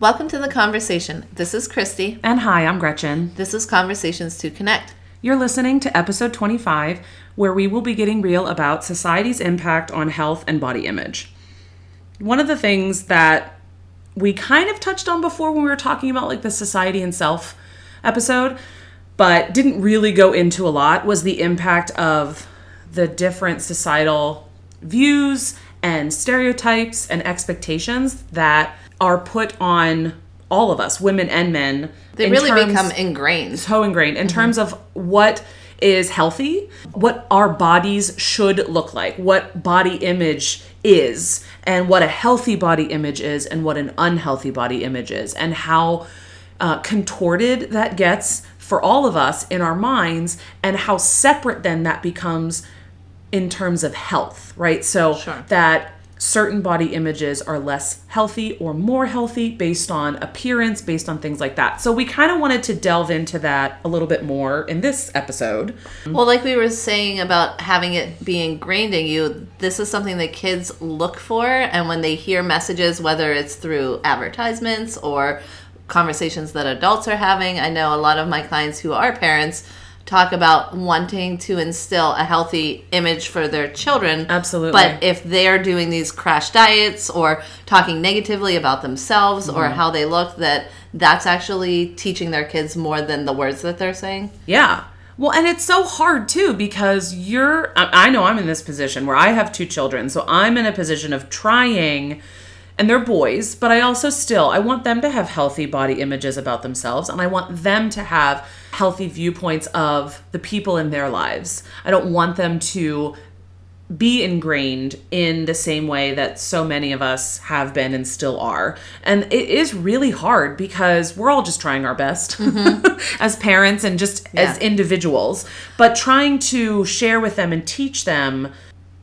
Welcome to the conversation. This is Christy. And hi, I'm Gretchen. This is Conversations to Connect. You're listening to episode 25, where we will be getting real about society's impact on health and body image. One of the things that we kind of touched on before when we were talking about like the society and self episode, but didn't really go into a lot was the impact of the different societal views and stereotypes and expectations that are put on all of us, women and men. They really terms- become ingrained. so ingrained in terms of what is healthy, what our bodies should look like, what body image is, and what a healthy body image is, and what an unhealthy body image is, and how uh, contorted that gets for all of us in our minds, and how separate then that becomes in terms of health, right? So Sure. that certain body images are less healthy or more healthy based on appearance, based on things like that. So we kind of wanted to delve into that a little bit more in this episode. Well, like we were saying about having it be ingrained in you, this is something that kids look for. And when they hear messages, whether it's through advertisements or conversations that adults are having, I know a lot of my clients who are parents talk about wanting to instill a healthy image for their children. Absolutely. But if they're doing these crash diets or talking negatively about themselves or Mm-hmm. how they look, that that's actually teaching their kids more than the words that they're saying. Yeah. Well, and it's so hard too because you're, I I know I'm in this position where I have two children. So I'm in a position of trying, and they're boys, but I also still, I want them to have healthy body images about themselves and I want them to have healthy viewpoints of the people in their lives. I don't want them to be ingrained in the same way that so many of us have been and still are. And it is really hard because we're all just trying our best as parents and just as individuals, but trying to share with them and teach them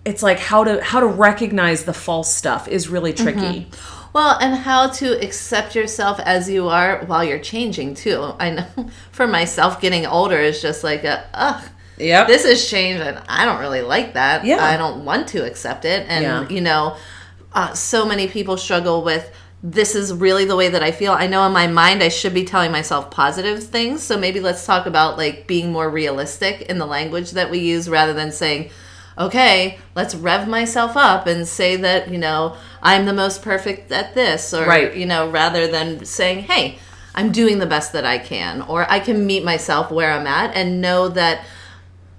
it's like how to how to recognize the false stuff is really tricky. Mm-hmm. Well, and how to accept yourself as you are while you're changing too. I know for myself, getting older is just like a ugh. Yeah. This has changed, and I don't really like that. Yeah. I don't want to accept it, and Yeah. you know, uh, so many people struggle with. This is really the way that I feel. I know in my mind I should be telling myself positive things. So maybe let's talk about like being more realistic in the language that we use rather than saying, okay, let's rev myself up and say that, you know, I'm the most perfect at this or Right. you know, rather than saying, "Hey, I'm doing the best that I can," or I can meet myself where I'm at and know that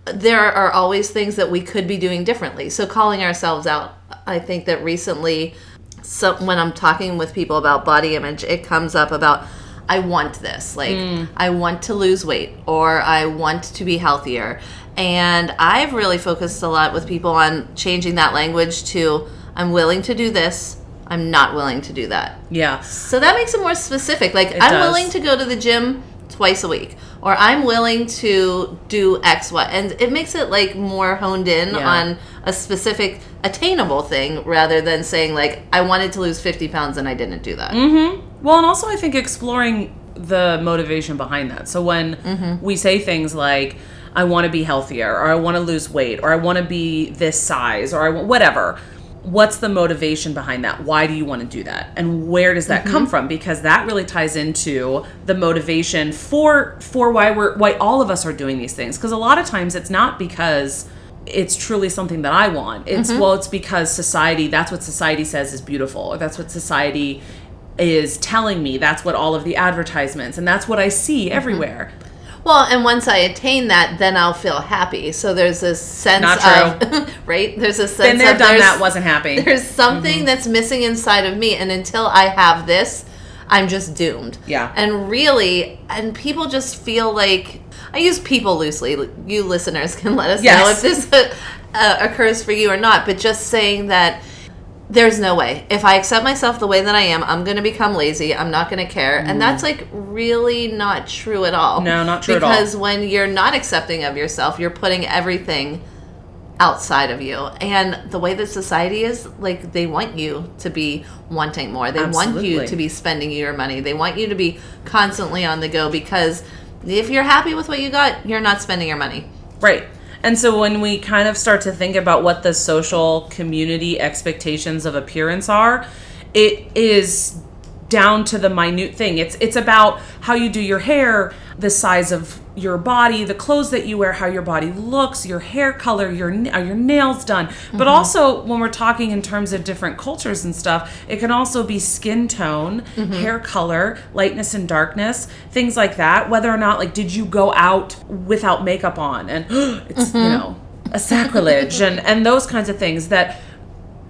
there are always things that we could be doing differently. So calling ourselves out, I think that recently, so when I'm talking with people about body image, it comes up about I want this, like hmm. I want to lose weight or I want to be healthier. And I've really focused a lot with people on changing that language to I'm willing to do this, I'm not willing to do that. Yeah. So that makes it more specific. Like I'm does. willing to go to the gym twice a week, or I'm willing to do X, Y, and it makes it like more honed in Yeah. on a specific attainable thing rather than saying like I wanted to lose 50 pounds and I didn't do that. Mm-hmm. Well, and also I think exploring the motivation behind that. So when we say things like, I want to be healthier, or I want to lose weight, or I want to be this size, or I want whatever. What's the motivation behind that? Why do you want to do that? And where does that come mm-hmm. from? Because that really ties into the motivation for for why we're why all of us are doing these things. Because a lot of times it's not because it's truly something that I want. It's mm-hmm. well, it's because society, that's what society says is beautiful, or that's what society is telling me. That's what all of the advertisements, and that's what I see mm-hmm. everywhere. Well, and once I attain that, then I'll feel happy. So there's this sense Not of right. There's a sense Been there, of done that, wasn't happy. There's something that's missing inside of me, and until I have this, I'm just doomed. Yeah. And really, and people just feel like I use people loosely. You listeners can let us know if this uh, occurs for you or not. But just saying that there's no way. If I accept myself the way that I am, I'm going to become lazy. I'm not going to care. And that's like really not true at all. Mm. No, not true at all. Because when you're not accepting of yourself, you're putting everything outside of you. And the way that society is, like they want you to be wanting more. They want you to be spending your money. They want you to be constantly on the go because if you're happy with what you got, you're not spending your money. Right. And so when we kind of start to think about what the social community expectations of appearance are, it is down to the minute thing. It's it's about how you do your hair, the size of your body, the clothes that you wear, how your body looks, your hair color, your are your nails done. But mm-hmm. also when we're talking in terms of different cultures and stuff, it can also be skin tone, mm-hmm. hair color, lightness and darkness, things like that. Whether or not like did you go out without makeup on and it's you mm-hmm. know a sacrilege and and those kinds of things that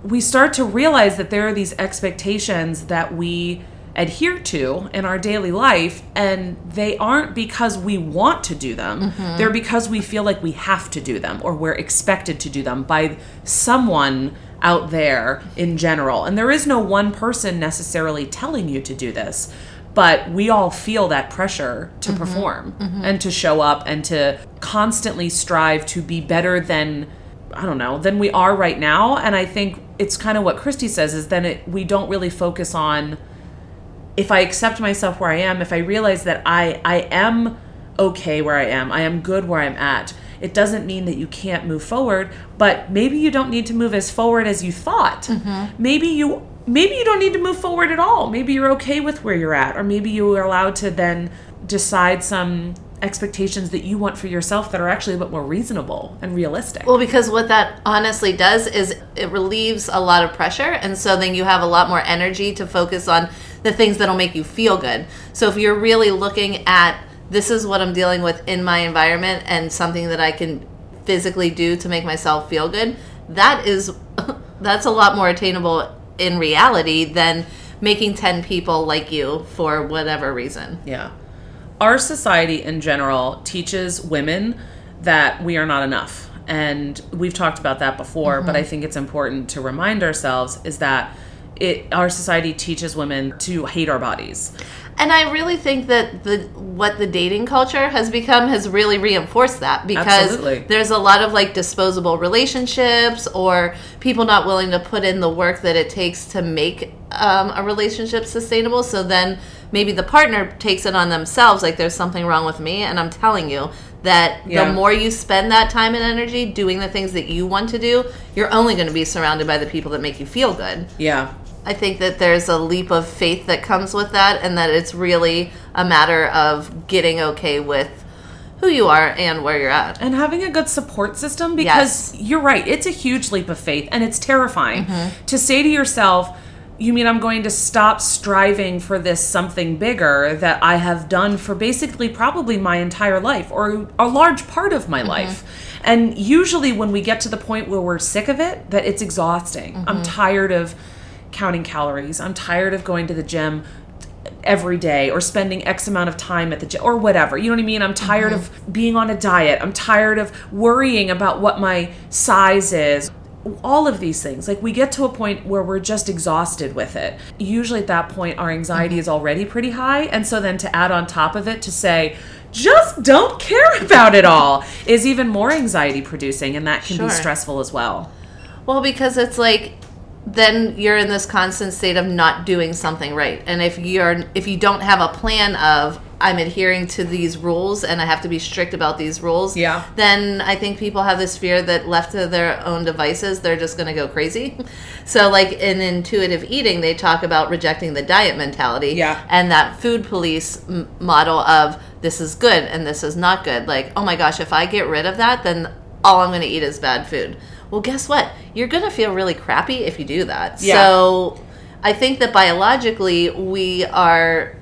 we start to realize that there are these expectations that we adhere to in our daily life and they aren't because we want to do them. Mm-hmm. They're because we feel like we have to do them or we're expected to do them by someone out there in general. And there is no one person necessarily telling you to do this but we all feel that pressure to mm-hmm. perform mm-hmm. and to show up and to constantly strive to be better than I don't know, than we are right now. And I think it's kind of what Christy says is then it, we don't really focus on if I accept myself where I am, if I realize that I I am okay where I am, I am good where I'm at. It doesn't mean that you can't move forward, but maybe you don't need to move as forward as you thought. Mm-hmm. Maybe you maybe you don't need to move forward at all. Maybe you're okay with where you're at, or maybe you are allowed to then decide some expectations that you want for yourself that are actually a bit more reasonable and realistic. Well, because what that honestly does is it relieves a lot of pressure. And so then you have a lot more energy to focus on the things that'll make you feel good. So if you're really looking at this is what I'm dealing with in my environment and something that I can physically do to make myself feel good, that is that's a lot more attainable in reality than making 10 people like you for whatever reason. Yeah. Our society in general teaches women that we are not enough. And we've talked about that before, but I think it's important to remind ourselves is that it our society teaches women to hate our bodies. And I really think that the what the dating culture has become has really reinforced that because Absolutely. there's a lot of like disposable relationships or people not willing to put in the work that it takes to make um, a relationship sustainable. So then maybe the partner takes it on themselves like there's something wrong with me, and I'm telling you that Yeah. the more you spend that time and energy doing the things that you want to do, you're only going to be surrounded by the people that make you feel good. Yeah. I think that there's a leap of faith that comes with that, and that it's really a matter of getting okay with who you are and where you're at. and having a good support system because you're right it's a huge leap of faith and it's terrifying mm-hmm. to say to yourself you mean i'm going to stop striving for this something bigger that i have done for basically probably my entire life or a large part of my mm-hmm. life and usually when we get to the point where we're sick of it that it's exhausting i'm mm-hmm. tired of counting calories i'm tired of going to the gym every day or spending X amount of time at the gym or whatever. You know what I mean? I'm tired mm-hmm. of being on a diet. I'm tired of worrying about what my size is. All of these things. Like we get to a point where we're just exhausted with it. Usually at that point, our anxiety mm-hmm. is already pretty high. And so then to add on top of it to say, just don't care about it all is even more anxiety producing. And that can Sure. be stressful as well. Well, because it's like then you're in this constant state of not doing something right. And if you're if you don't have a plan of I'm adhering to these rules and I have to be strict about these rules, Yeah. then I think people have this fear that left to their own devices, they're just going to go crazy. So like in intuitive eating, they talk about rejecting the diet mentality Yeah. and that food police m- model of this is good and this is not good. Like, oh my gosh, if I get rid of that, then all I'm going to eat is bad food. Well, guess what? You're going to feel really crappy if you do that. Yeah. So I think that biologically we are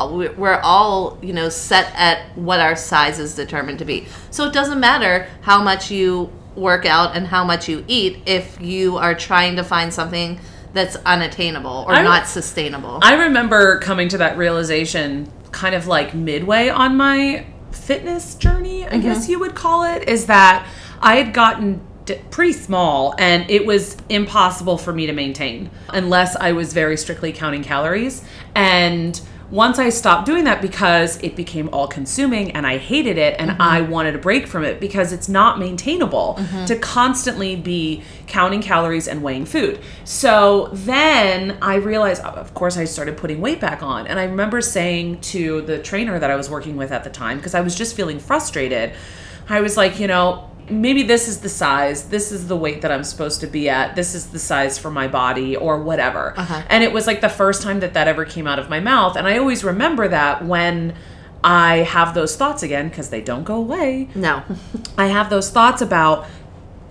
we're all you know set at what our size is determined to be. So it doesn't matter how much you work out and how much you eat if you are trying to find something that's unattainable or I- not sustainable. I remember coming to that realization kind of like midway on my fitness journey, I mm-hmm. guess you would call it, is that I had gotten d- pretty small and it was impossible for me to maintain unless I was very strictly counting calories. And once I stopped doing that because it became all consuming and I hated it and mm-hmm. I wanted a break from it because it's not maintainable mm-hmm. to constantly be counting calories and weighing food. So then I realized, of course, I started putting weight back on. And I remember saying to the trainer that I was working with at the time, because I was just feeling frustrated, I was like, you know, maybe this is the size, this is the weight that I'm supposed to be at, this is the size for my body, or whatever. Uh-huh. And it was like the first time that that ever came out of my mouth. And I always remember that when I have those thoughts again, because they don't go away. No. I have those thoughts about,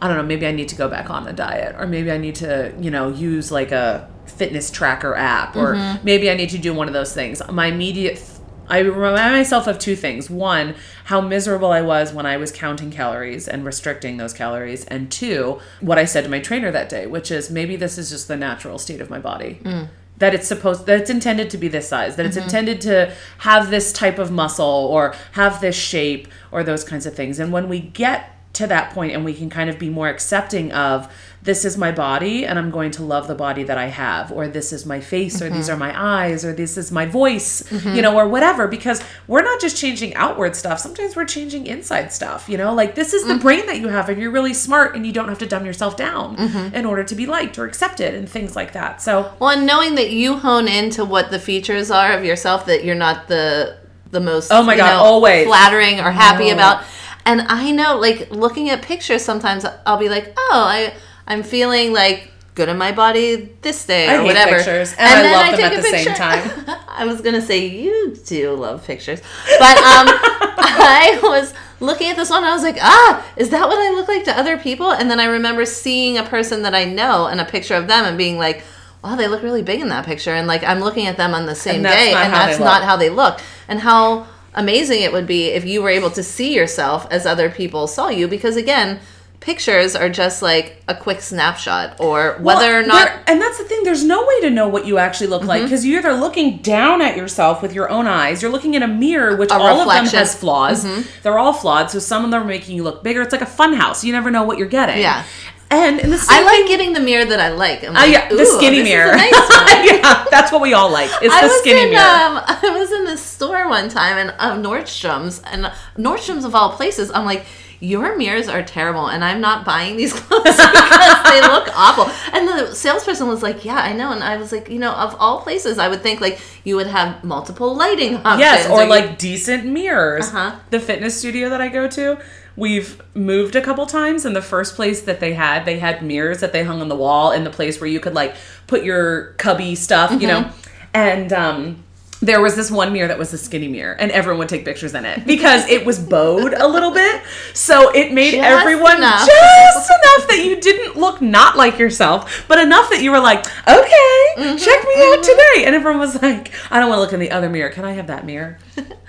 I don't know, maybe I need to go back on a diet, or maybe I need to, you know, use like a fitness tracker app, or maybe I need to do one of those things. My immediate, I remind myself of two things. One, how miserable I was when I was counting calories and restricting those calories. And two, what I said to my trainer that day, which is maybe this is just the natural state of my body mm. that it's supposed that it's intended to be this size that it's mm-hmm. intended to have this type of muscle or have this shape or those kinds of things and when we get to that point and we can kind of be more accepting of this is my body and I'm going to love the body that I have or this is my face or these mm-hmm. are my eyes or this is my voice mm-hmm. you know or whatever because we're not just changing outward stuff sometimes we're changing inside stuff you know like this is the mm-hmm. brain that you have and you're really smart and you don't have to dumb yourself down in order to be liked or accepted and things like that so Well, and knowing that you hone into what the features are of yourself, that you're not the the most Oh my God, know, always. flattering or happy No. about. And I know, like looking at pictures, sometimes I'll be like, oh, I I'm feeling like good in my body this day I or hate whatever. pictures, and I love them at the same time. I was gonna say you do love pictures, but um, I was looking at this one. and I was like, ah, is that what I look like to other people? And then I remember seeing a person that I know and a picture of them and being like, wow, they look really big in that picture. And like I'm looking at them on the same And day, not and that's not how they look. And how amazing it would be if you were able to see yourself as other people saw you, because again. Pictures are just like a quick snapshot, or whether Well, or not there- and that's the thing. There's no way to know what you actually look Mm-hmm. like because you're either looking down at yourself with your own eyes, you're looking in a mirror, which A all of them reflection. Mm-hmm. has flaws. They're all flawed. So some of them are making you look bigger. It's like a fun house. You never know what you're getting. Yeah. And in the I like thing, getting the mirror that I like. I'm uh, yeah, the "Ooh, skinny this is a mirror. nice one." yeah, that's what we all like. It's I the skinny in, mirror. Um, I was in the store one time and uh, Nordstrom's and Nordstrom's of all places. I'm like, your mirrors are terrible, and I'm not buying these clothes because they look awful. And the salesperson was like, "Yeah, I know." And I was like, you know, of all places, I would think like you would have multiple lighting options. Yes, or you- like decent mirrors. Uh-huh. The fitness studio that I go to, we've moved a couple times. And the first place that they had, they had mirrors that they hung on the wall in the place where you could like put your cubby stuff, you know. And um, there was this one mirror that was a skinny mirror, and everyone would take pictures in it because it was bowed a little bit. So it made Just everyone enough. just enough that you didn't look not like yourself, but enough that you were like, okay, Mm-hmm. check me out today. And everyone was like, I don't want to look in the other mirror. Can I have that mirror?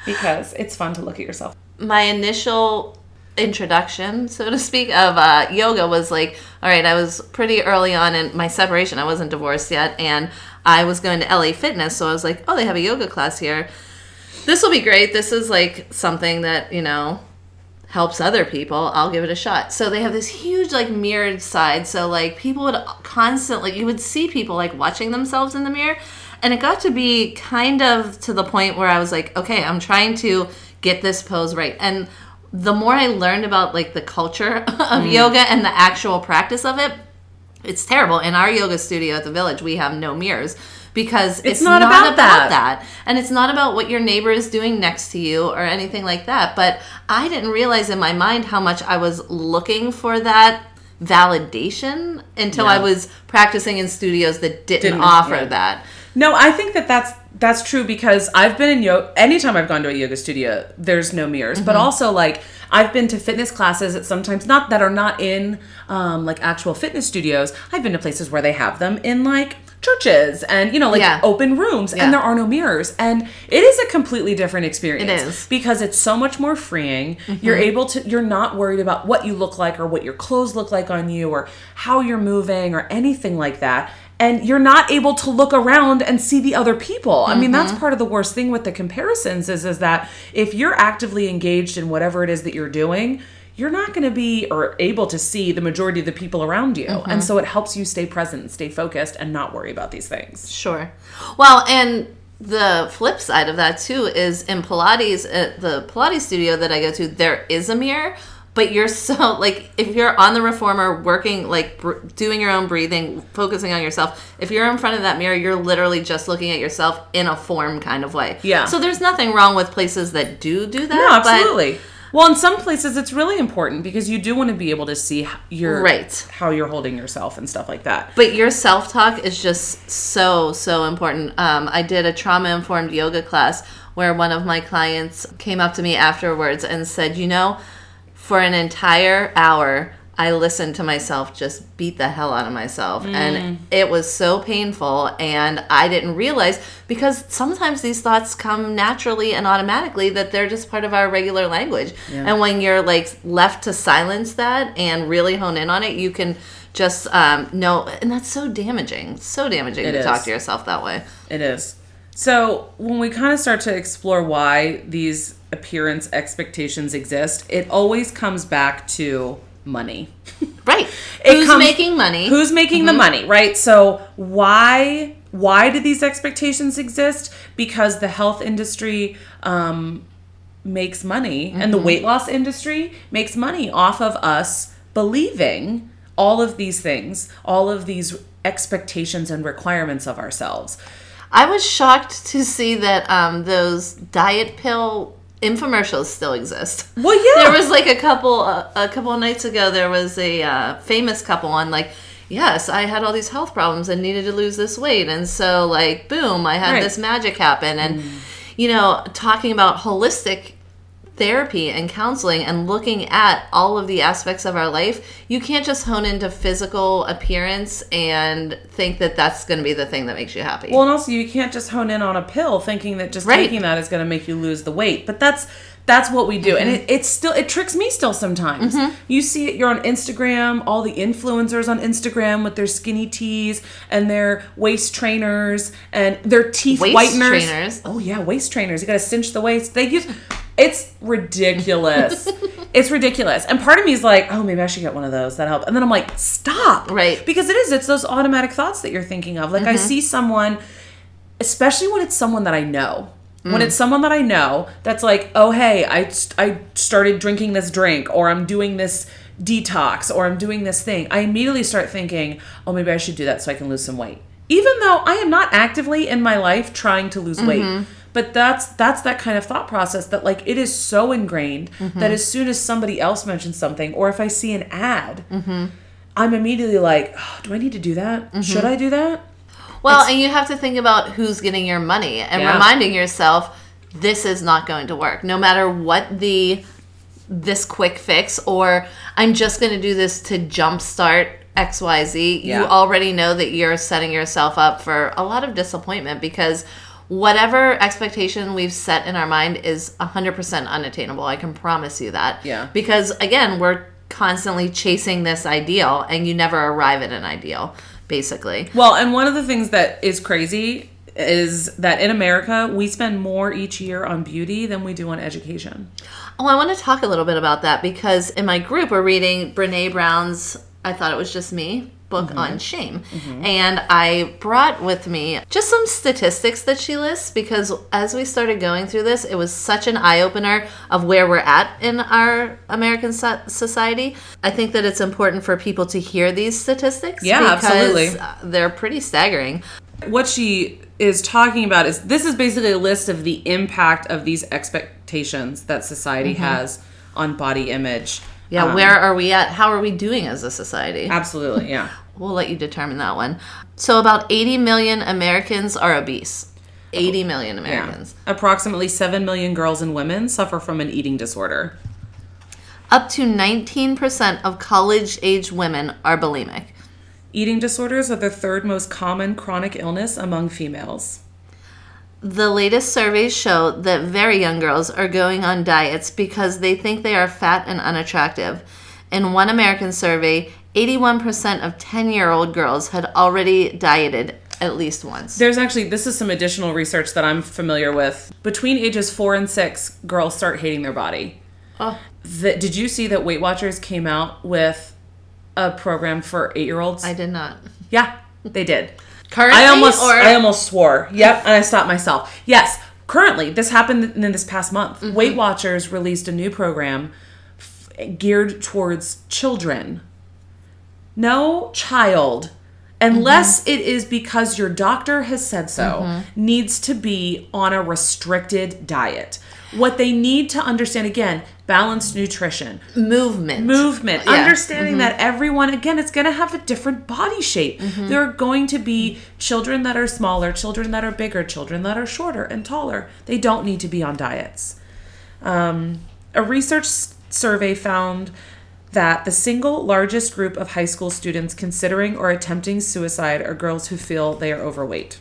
Because it's fun to look at yourself. my initial introduction, so to speak, of uh, yoga was like, all right, I was pretty early on in my separation. I wasn't divorced yet, and I was going to LA Fitness, so I was like, oh, they have a yoga class here. This will be great. This is like something that, you know, helps other people. I'll give it a shot. So they have this huge, like, mirrored side. So, like, people would constantly, you would see people, like, watching themselves in the mirror. And it got to be kind of to the point where I was like, okay, I'm trying to get this pose right. And the more I learned about, like, the culture of mm. yoga and the actual practice of it, it's terrible. In our yoga studio at the village, we have no mirrors because it's, not not, about about, that. that. And it's not about what your neighbor is doing next to you or anything like that. But I didn't realize in my mind how much I was looking for that validation until I was practicing in studios that didn't, Didn't, offer yeah. that. No, I think that that's that's true because I've been in yoga. Anytime I've gone to a yoga studio, there's no mirrors. But also, like I've been to fitness classes at sometimes not that are not in um, like actual fitness studios. I've been to places where they have them in like churches and you know like Yeah. open rooms Yeah. and there are no mirrors and it is a completely different experience It is. because it's so much more freeing you're able to you're not worried about what you look like or what your clothes look like on you or how you're moving or anything like that and you're not able to look around and see the other people. I mean that's mm-hmm. part of the worst thing with the comparisons is is that if you're actively engaged in whatever it is that you're doing you're not going to be or able to see the majority of the people around you. And mm-hmm. so it helps you stay present stay focused and not worry about these things. Sure. Well, and the flip side of that too is in Pilates, at the Pilates studio that I go to, there is a mirror, but you're so like if you're on the reformer working like br- doing your own breathing, focusing on yourself, if you're in front of that mirror, you're literally just looking at yourself in a form kind of way. Yeah. So there's nothing wrong with places that do do that. no but absolutely Well, in some places it's really important because you do want to be able to see your Right. how you're holding yourself and stuff like that. But your self talk is just so, so important. Um, I did a trauma informed yoga class where one of my clients came up to me afterwards and said, You know, for an entire hour, I listened to myself just beat the hell out of myself. And it was so painful. And I didn't realize because sometimes these thoughts come naturally and automatically that they're just part of our regular language. And when you're like left to silence that and really hone in on it, you can just um, know. And that's so damaging. So damaging It to talk to yourself that way. It is. So when we kind of start to explore why these appearance expectations exist, it always comes back to money. Right. Who's comes- making money? Who's making the money, right? So why why do these expectations exist? Because the health industry um, makes money, and the weight loss industry makes money off of us believing all of these things, all of these expectations and requirements of ourselves. I was shocked to see that um, those diet pill infomercials still exist. Well, yeah. There was like a couple uh, a couple of nights ago. There was a uh, famous couple on like. Yes, I had all these health problems and needed to lose this weight, and so like, boom, I had Right. this magic happen, and you know, talking about holistic therapy and counseling and looking at all of the aspects of our life, you can't just hone into physical appearance and think that that's going to be the thing that makes you happy. Well, and also you can't just hone in on a pill thinking that just Right. taking that is going to make you lose the weight. But that's that's what we do, and Mm-hmm. it, it's still it tricks me still sometimes. You see it, you're on Instagram, all the influencers on Instagram with their skinny tees and their waist trainers and their teeth Waist whiteners. trainers? Oh yeah, waist trainers. You got to cinch the waist. They use. It's ridiculous. it's ridiculous. And part of me is like, oh, maybe I should get one of those. That help. And then I'm like, stop. Right. Because it is. It's those automatic thoughts that you're thinking of. Like I see someone, especially when it's someone that I know. When it's someone that I know that's like, oh hey, I I started drinking this drink, or I'm doing this detox, or I'm doing this thing. I immediately start thinking, oh maybe I should do that so I can lose some weight, even though I am not actively in my life trying to lose weight. Mm-hmm. But that's that's that kind of thought process that like it is so ingrained mm-hmm. that as soon as somebody else mentions something, or if I see an ad, mm-hmm. I'm immediately like, oh, do I need to do that? Should I do that? Well, and you have to think about who's getting your money and Yeah. reminding yourself this is not going to work. No matter what the this quick fix or I'm just going to do this to jumpstart XYZ, Yeah. you already know that you're setting yourself up for a lot of disappointment because whatever expectation we've set in our mind is 100% unattainable. I can promise you that. Yeah. Because again, we're constantly chasing this ideal and you never arrive at an ideal basically. Well, and one of the things that is crazy is that in America, we spend more each year on beauty than we do on education. Oh, I want to talk a little bit about that because in my group we're reading Brene Brown's I Thought It Was Just Me book mm-hmm. on shame. Mm-hmm. And I brought with me just some statistics that she lists because as we started going through this, it was such an eye opener of where we're at in our American so- society. I think that it's important for people to hear these statistics Yeah, because absolutely. they're pretty staggering. What she is talking about is this is basically a list of the impact of these expectations that society mm-hmm. has on body image. Yeah, Um, where are we at? How are we doing as a society? Absolutely, yeah. We'll let you determine that one. So, about 80 million Americans are obese. 80 million Yeah. Americans. Approximately 7 million girls and women suffer from an eating disorder. Up to 19% of college age women are bulimic. Eating disorders are the third most common chronic illness among females. The latest surveys show that very young girls are going on diets because they think they are fat and unattractive. In one American survey, 81% of 10 year old girls had already dieted at least once. There's actually this is some additional research that I'm familiar with. Between ages 4 and 6, girls start hating their body. Oh. The, did you see that Weight Watchers came out with a program for 8-year-olds? I did not. yeah, they did. Currently, I almost or I almost swore. Yep, and I stopped myself. Yes, currently this happened in this past month. Mm-hmm. Weight Watchers released a new program f- geared towards children. No child unless it is because your doctor has said so, needs to be on a restricted diet. What they need to understand again, balanced nutrition, Movement. movement, Yeah. Mm-hmm. understanding that everyone, again, it's going to have a different body shape. Mm-hmm. There are going to be children that are smaller, children that are bigger, children that are shorter and taller. They don't need to be on diets. Um, a research survey found that the single largest group of high school students considering or attempting suicide are girls who feel they are overweight.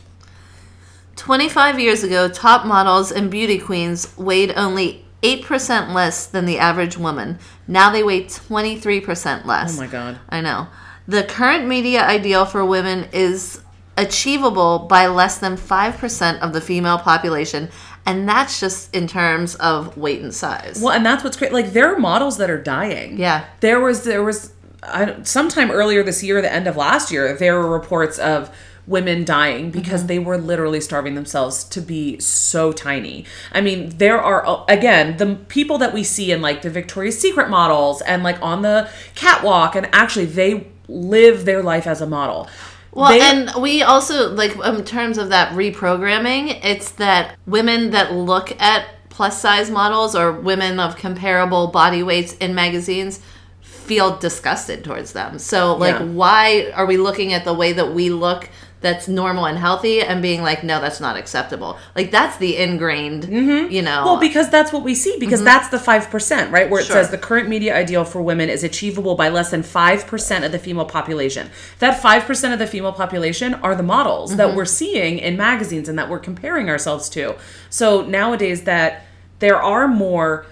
25 years ago, top models and beauty queens weighed only 8% less than the average woman. Now they weigh 23% less. Oh my God. I know. The current media ideal for women is achievable by less than 5% of the female population, and that's just in terms of weight and size. Well, and that's what's great. Like there are models that are dying. Yeah. There was there was I, sometime earlier this year, the end of last year, there were reports of women dying because mm-hmm. they were literally starving themselves to be so tiny. I mean, there are uh, again the people that we see in like the Victoria's Secret models and like on the catwalk, and actually they live their life as a model. Well, They- and we also like in terms of that reprogramming, it's that women that look at plus size models or women of comparable body weights in magazines feel disgusted towards them. So, like, Yeah. why are we looking at the way that we look that's normal and healthy and being like, no, that's not acceptable? Like, that's the ingrained, mm-hmm. you know. Well, because that's what we see, because mm-hmm. that's the 5%, right? Where it Sure. says the current media ideal for women is achievable by less than 5% of the female population. That 5% of the female population are the models that mm-hmm. we're seeing in magazines and that we're comparing ourselves to. So nowadays, that there are more.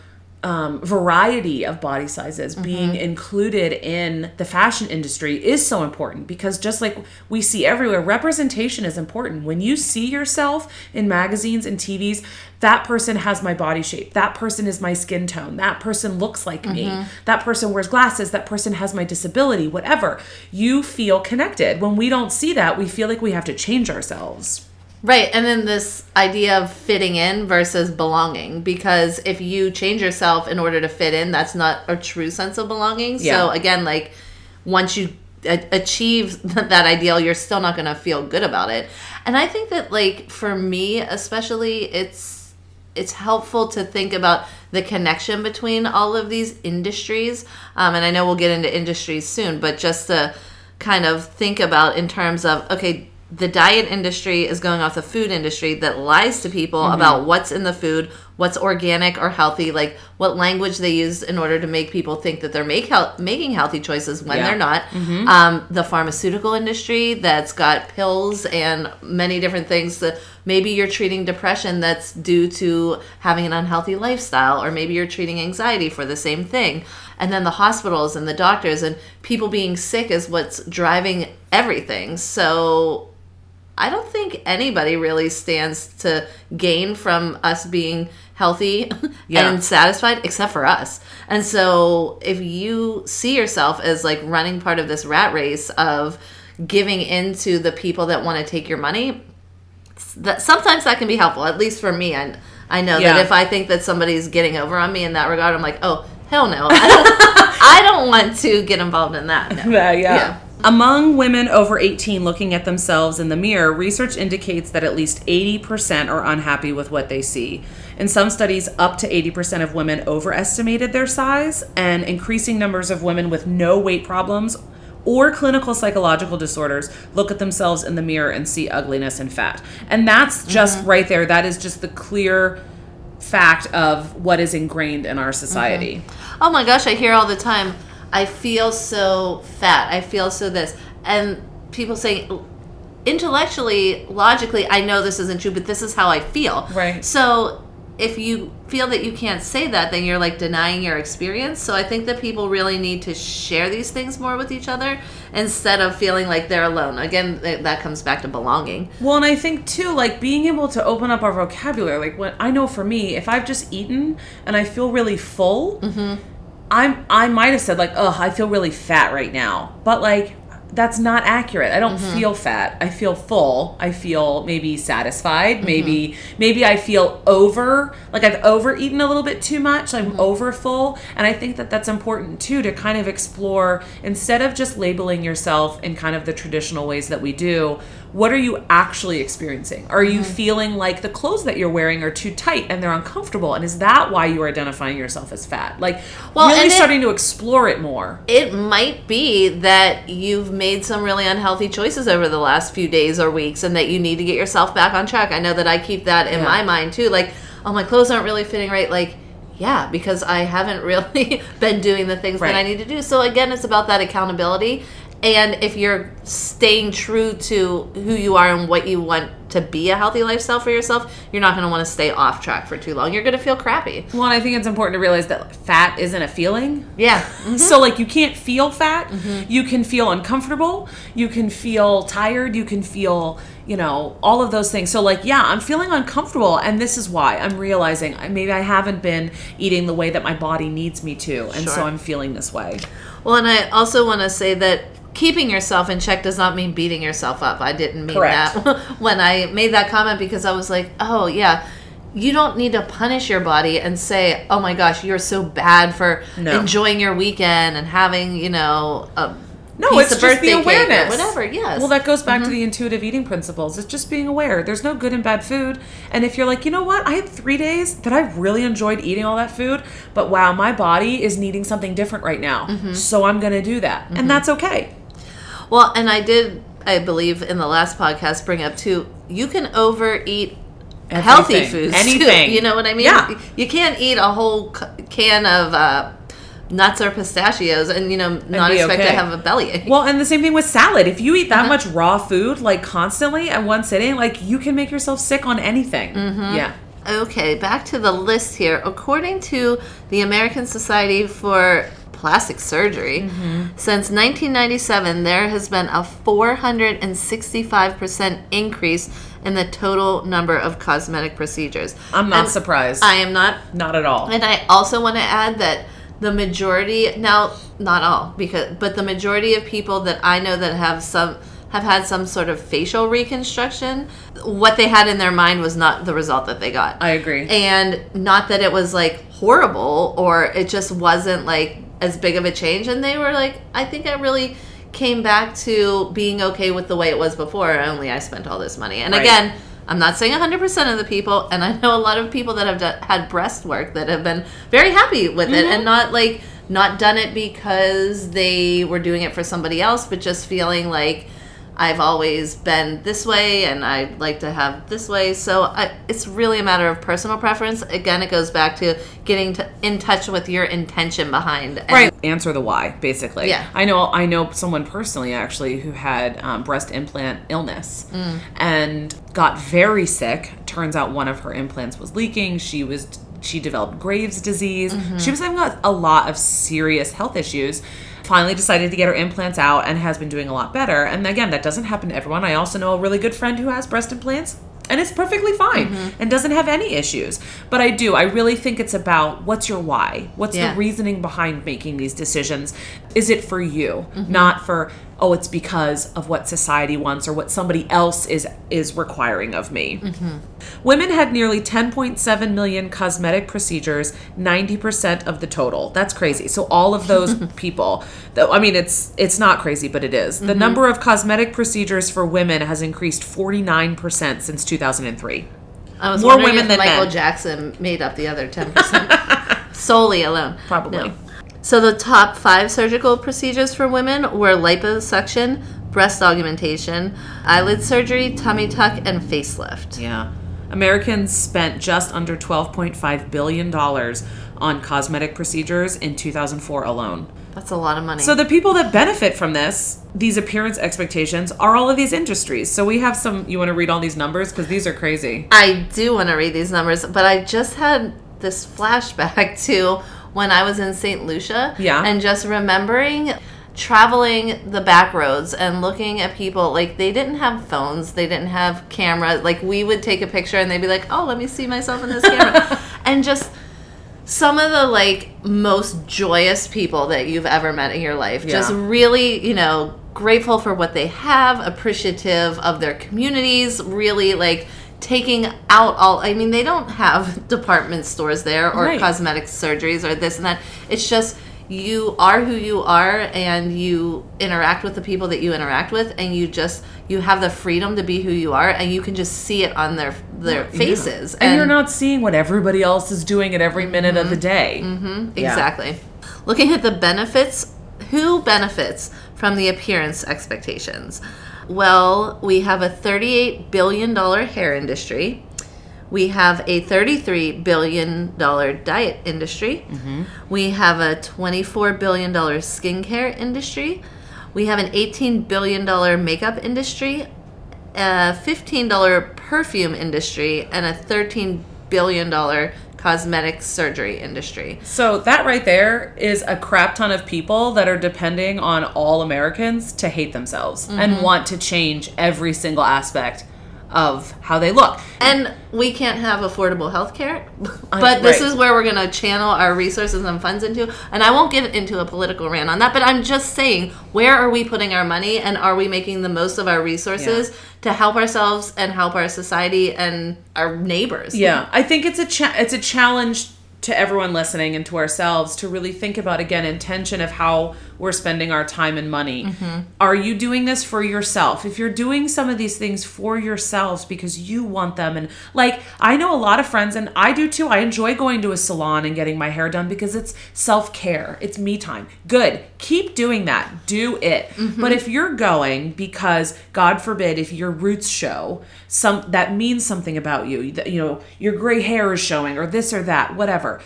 Um, variety of body sizes being included in the fashion industry is so important because just like we see everywhere, representation is important. When you see yourself in magazines and TVs, that person has my body shape, that person is my skin tone, that person looks like me, that person wears glasses, that person has my disability, whatever. You feel connected. When we don't see that, we feel like we have to change ourselves. Right, and then this idea of fitting in versus belonging, because if you change yourself in order to fit in, that's not a true sense of belonging. Yeah. So again, like once you achieve that ideal, you're still not going to feel good about it. And I think that like for me especially, it's it's helpful to think about the connection between all of these industries. Um, and I know we'll get into industries soon, but just to kind of think about in terms of okay, the diet industry is going off the food industry that lies to people about what's in the food, what's organic or healthy, like what language they use in order to make people think that they're make health, making healthy choices when Yeah. they're not. Um, the pharmaceutical industry that's got pills and many different things that maybe you're treating depression that's due to having an unhealthy lifestyle, or maybe you're treating anxiety for the same thing. And then the hospitals and the doctors and people being sick is what's driving everything. So I don't think anybody really stands to gain from us being healthy Yeah. and satisfied except for us. And so if you see yourself as like running part of this rat race of giving into the people that want to take your money, that sometimes that can be helpful. At least for me, I I know Yeah. that if I think that somebody's getting over on me in that regard, I'm like, oh hell no, I don't, I don't want to get involved in that. No. Yeah, yeah. Among women over 18 looking at themselves in the mirror, research indicates that at least 80% are unhappy with what they see. In some studies, up to 80% of women overestimated their size, and increasing numbers of women with no weight problems or clinical psychological disorders look at themselves in the mirror and see ugliness and fat. And that's just mm-hmm. right there. That is just the clear fact of what is ingrained in our mm-hmm. society. Oh my gosh, I hear all the time, I feel so fat. I feel so this. And people say, intellectually, logically, I know this isn't true, but this is how I feel. Right. So if you feel that you can't say that, then you're like denying your experience. So I think that people really need to share these things more with each other instead of feeling like they're alone. Again, th- that comes back to belonging. Well, and I think too, like being able to open up our vocabulary. Like what I know for me, if I've just eaten and I feel really full, mm-hmm. I'm I might have said like, "Oh, I feel really fat right now," but like that's not accurate. I don't mm-hmm. feel fat. I feel full. I feel maybe satisfied. Mm-hmm. Maybe maybe I feel over like I've overeaten a little bit too much. I'm mm-hmm. over full, and I think that that's important too to kind of explore instead of just labeling yourself in kind of the traditional ways that we do. What are you actually experiencing? Are you mm-hmm. feeling like the clothes that you're wearing are too tight and they're uncomfortable? And is that why you're identifying yourself as fat? Like Well, really and it- starting to explore it more. it might be that you've made some really unhealthy choices over the last few days or weeks and that you need to get yourself back on track. I know that I keep that in Yeah. my mind too. Like, oh, my clothes aren't really fitting right. Like, yeah, because I haven't really been doing the things Right. that I need to do. So, again, it's about that accountability. And if you're staying true to who you are and what you want to be a healthy lifestyle for yourself, you're not going to want to stay off track for too long. You're going to feel crappy. Well, and I think it's important to realize that fat isn't a feeling. Yeah. Mm-hmm. So, like, you can't feel fat. Mm-hmm. You can feel uncomfortable. You can feel tired. You can feel, you know, all of those things. So, like, yeah, I'm feeling uncomfortable. And this is why I'm realizing I- maybe I haven't been eating the way that my body needs me to. And so I'm feeling this way. Well, and I also want to say that keeping yourself in check does not mean beating yourself up. I didn't mean Correct. that when I made that comment because I was like, oh, yeah. You don't need to punish your body and say, "Oh my gosh, you're so bad for No. enjoying your weekend and having, you know, a No, it's just the awareness. whatever." Yes. Well, that goes back to mm-hmm. the intuitive eating principles. It's just being aware. There's no good and bad food. And if you're like, you know what, I had three days that I really enjoyed eating all that food, but wow, my body is needing something different right now. Mm-hmm. So I'm going to do that. And mm-hmm. that's okay. Well, and I did, I believe, in the last podcast, bring up too. You can overeat healthy Everything. foods, Anything. Too, you know what I mean? Yeah. You can't eat a whole can of uh, nuts or pistachios and you know not expect to have a bellyache. Well, and the same thing with salad. If you eat Uh-huh. that much raw food, like constantly at one sitting, like you can make yourself sick on anything. Yeah. Okay, back to the list here. According to the American Society for Plastic Surgery, Mm-hmm. since 1997, there has been a 465% increase in the total number of cosmetic procedures. I'm not And surprised. I am not. not at all. And I also want to add that the majority, now, not all, because, but the majority of people that I know that have some have had some sort of facial reconstruction, what they had in their mind was not the result that they got I agree. and not that it was like horrible or it just wasn't like as big of a change and they were like i think i really came back to being okay with the way it was before only i spent all this money and Right. again i'm not saying 100% of the people and i know a lot of people that have done, had breast work that have been very happy with it and mm-hmm. not like not done it because they were doing it for somebody else but just feeling like I've always been this way and I'd like to have this way. So I, it's really a matter of personal preference. Again, it goes back to getting to, in touch with your intention behind. And right answer the why basically Yeah. i know i know someone personally actually who had um, breast implant illness Mm. and got very sick turns out one of her implants was leaking she was she developed graves disease Mm-hmm. she was having a, a lot of serious health issues finally decided to get her implants out and has been doing a lot better and again that doesn't happen to everyone i also know a really good friend who has breast implants and it's perfectly fine Mm-hmm. and doesn't have any issues but i do i really think it's about what's your why what's Yeah. the reasoning behind making these decisions is it for you Mm-hmm. not for oh it's because of what society wants or what somebody else is is requiring of me Mm-hmm. women had nearly 10.7 million cosmetic procedures 90% of the total that's crazy so all of those people though i mean it's it's not crazy but it is. Mm-hmm. the number of cosmetic procedures for women has increased 49% since 2003 I was More women than Michael men. Jackson made up the other 10% solely alone. Probably. No. So the top five surgical procedures for women were liposuction, breast augmentation, eyelid surgery, tummy tuck, and facelift. Yeah. Americans spent just under $12.5 billion on cosmetic procedures in 2004 alone. That's a lot of money. So, the people that benefit from this, these appearance expectations, are all of these industries. So, we have some, you want to read all these numbers? Because these are crazy. I do want to read these numbers, but I just had this flashback to when I was in St. Lucia. Yeah. And just remembering traveling the back roads and looking at people like they didn't have phones they didn't have cameras like we would take a picture and they'd be like oh let me see myself in this camera and just some of the like most joyous people that you've ever met in your life just really you know grateful for what they have, appreciative of their communities, really like taking out all I mean they don't have department stores there or Right. cosmetic surgeries or this and that. It's just you are who you are and you interact with the people that you interact with and you just you have the freedom to be who you are and you can just see it on their their faces And, you're not seeing what everybody else is doing at every minute of the mm-hmm. day. Mm-hmm. Yeah. Exactly. Looking at the benefits, who benefits from the appearance expectations? Well, we have a $38 billion hair industry. We have a $33 billion diet industry. Mm-hmm. We have a $24 billion skincare industry. We have an $18 billion makeup industry, a $15 perfume industry, and a $13 billion cosmetic surgery industry. So that right there is a crap ton of people that are depending on all Americans to hate themselves Mm-hmm. and want to change every single aspect of how they look. And we can't have affordable health care. But this is where we're going to channel our resources and funds into. And I won't get into a political rant on that, but I'm just saying, where are we putting our money and are we making the most of our resources to help ourselves and help our society and our neighbors? Yeah, I think it's a cha- it's a challenge to everyone listening and to ourselves to really think about again intention of how we're spending our time and money. Mm-hmm. Are you doing this for yourself? If you're doing some of these things for yourselves because you want them and like I know a lot of friends and I do too. I enjoy going to a salon and getting my hair done because it's self-care. It's me time. Good. Keep doing that. Do it. Mm-hmm. But if you're going because God forbid if your roots show some that means something about you, that, you know, your gray hair is showing or this or that, whatever.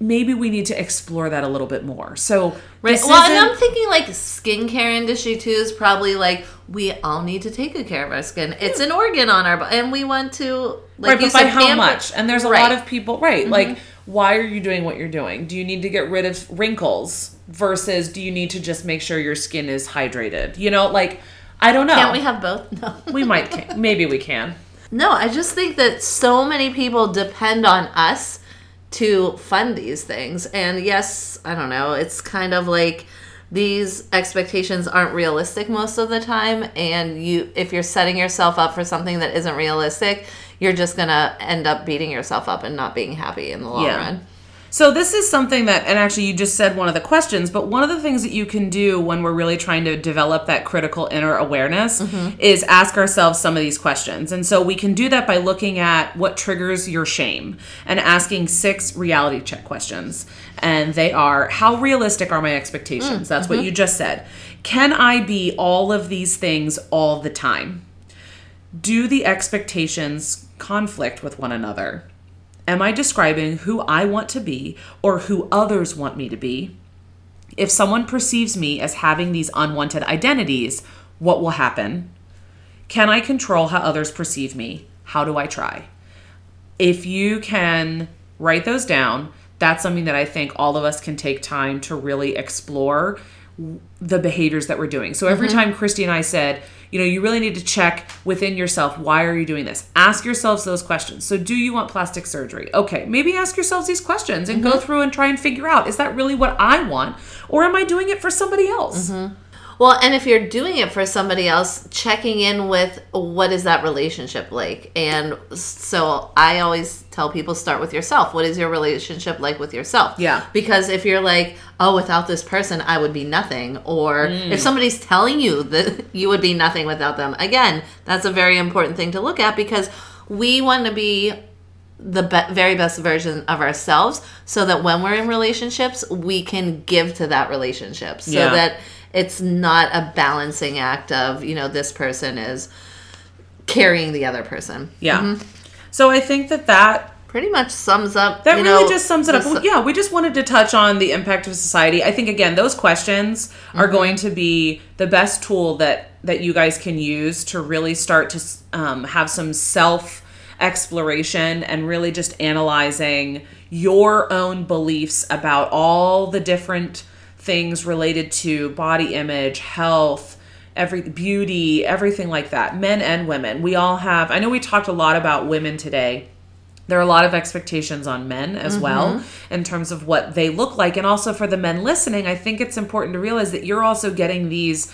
Maybe we need to explore that a little bit more. So, Right. Well, and I'm thinking like skincare industry too is probably like we all need to take good care of our skin. It's an organ on our body, and we want to like right, you but by said, how pamper- much? And there's a Right. Mm-hmm. lot of people, right? Like, why are you doing what you're doing? Do you need to get rid of wrinkles versus do you need to just make sure your skin is hydrated? You know, like, I don't know. Can't we have both? No. we might, can. maybe we can. No, I just think that so many people depend on us to fund these things. And yes, I don't know, it's kind of like these expectations aren't realistic most of the time and you if you're setting yourself up for something that isn't realistic, you're just going to end up beating yourself up and not being happy in the long Yeah. run. So this is something that, and actually you just said one of the questions, but one of the things that you can do when we're really trying to develop that critical inner awareness mm-hmm. is ask ourselves some of these questions. And so we can do that by looking at what triggers your shame and asking six reality check questions. And they are, how realistic are my expectations? Mm, That's what mm-hmm. you just said. Can I be all of these things all the time? Do the expectations conflict with one another? Am I describing who I want to be or who others want me to be? If someone perceives me as having these unwanted identities, what will happen? Can I control how others perceive me? How do I try? If you can write those down, that's something that I think all of us can take time to really explore the behaviors that we're doing. So every mm-hmm. time Christy and I said, you know, you really need to check within yourself, why are you doing this? Ask yourselves those questions. So do you want plastic surgery? Okay, maybe ask yourselves these questions and go mm-hmm. through and try and figure out, is that really what I want or am I doing it for somebody else? Mm-hmm. Well, and if you're doing it for somebody else, checking in with what is that relationship like? And so I always tell people start with yourself. What is your relationship like with yourself? Yeah. Because if you're like, oh, without this person, I would be nothing, or Mm. if somebody's telling you that you would be nothing without them, again, that's a very important thing to look at because we want to be the be- very best version of ourselves so that when we're in relationships we can give to that relationship so Yeah. that it's not a balancing act of you know this person is carrying the other person Yeah. So I think that that pretty much sums up That really know, just sums it up. Well, yeah, we just wanted to touch on the impact of society. I think again, those questions are Mm-hmm. going to be the best tool that that you guys can use to really start to um, have some self exploration and really just analyzing your own beliefs about all the different things related to body image, health, every beauty, everything like that. Men and women. We all have I know we talked a lot about women today there are a lot of expectations on men as mm-hmm. well in terms of what they look like and also for the men listening i think it's important to realize that you're also getting these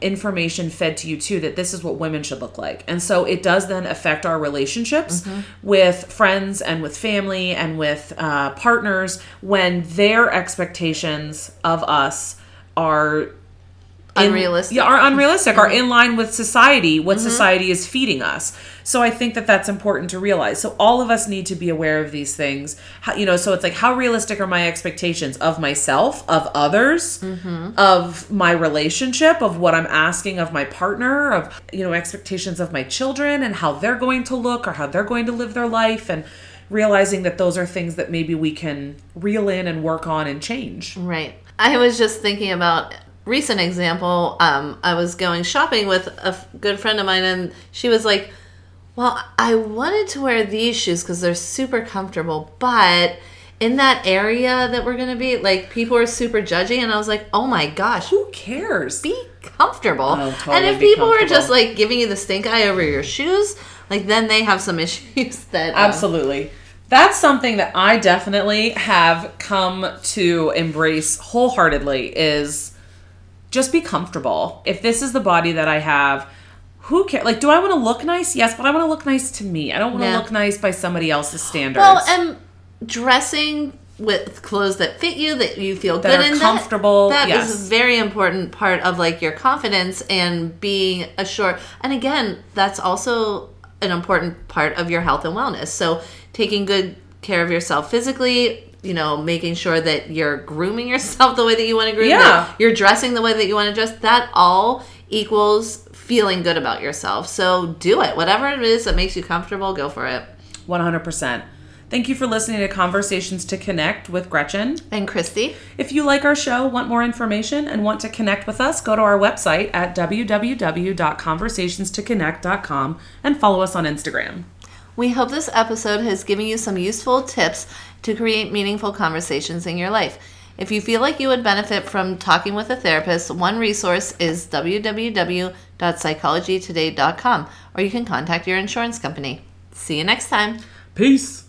information fed to you too that this is what women should look like. And so it does then affect our relationships with friends and with family and with uh, partners when their expectations of us are in- yeah, are unrealistic, are mm-hmm. in line with society, what mm-hmm. society is feeding us. So I think that that's important to realize. So all of us need to be aware of these things. How, you know, so it's like how realistic are my expectations of myself, of others, mm-hmm. of my relationship, of what I'm asking of my partner, of you know, expectations of my children and how they're going to look or how they're going to live their life and realizing that those are things that maybe we can reel in and work on and change. Right. I was just thinking about recent example. Um, I was going shopping with a f- good friend of mine, and she was like, "Well, I wanted to wear these shoes because they're super comfortable, but." In that area that we're gonna be, like people are super judgy, and I was like, "Oh my gosh, Who cares? be comfortable. Oh, totally and if people are just like giving you the stink eye over your shoes, like then they have some issues that uh, Absolutely. That's something that I definitely have come to embrace wholeheartedly is just be comfortable. If this is the body that I have, who cares? Like, do I want to look nice? Yes, but I want to look nice to me. I don't want to Yeah. look nice by somebody else's standards. Well, and dressing with clothes that fit you, that you feel That good in, comfortable, That, that yes. is a very important part of like your confidence and being assured. And again, that's also an important part of your health and wellness. So taking good care of yourself physically. You know, making sure that you're grooming yourself the way that you want to groom, Yeah. you're dressing the way that you want to dress. That all equals feeling good about yourself. So do it. Whatever it is that makes you comfortable, go for it. 100%. Thank you for listening to Conversations to Connect with Gretchen. And Christy, If you like our show, want more information, and want to connect with us, go to our website at www.conversationstoconnect.com and follow us on Instagram. We hope this episode has given you some useful tips to create meaningful conversations in your life. If you feel like you would benefit from talking with a therapist, one resource is www.psychologytoday.com, or you can contact your insurance company. See you next time. Peace.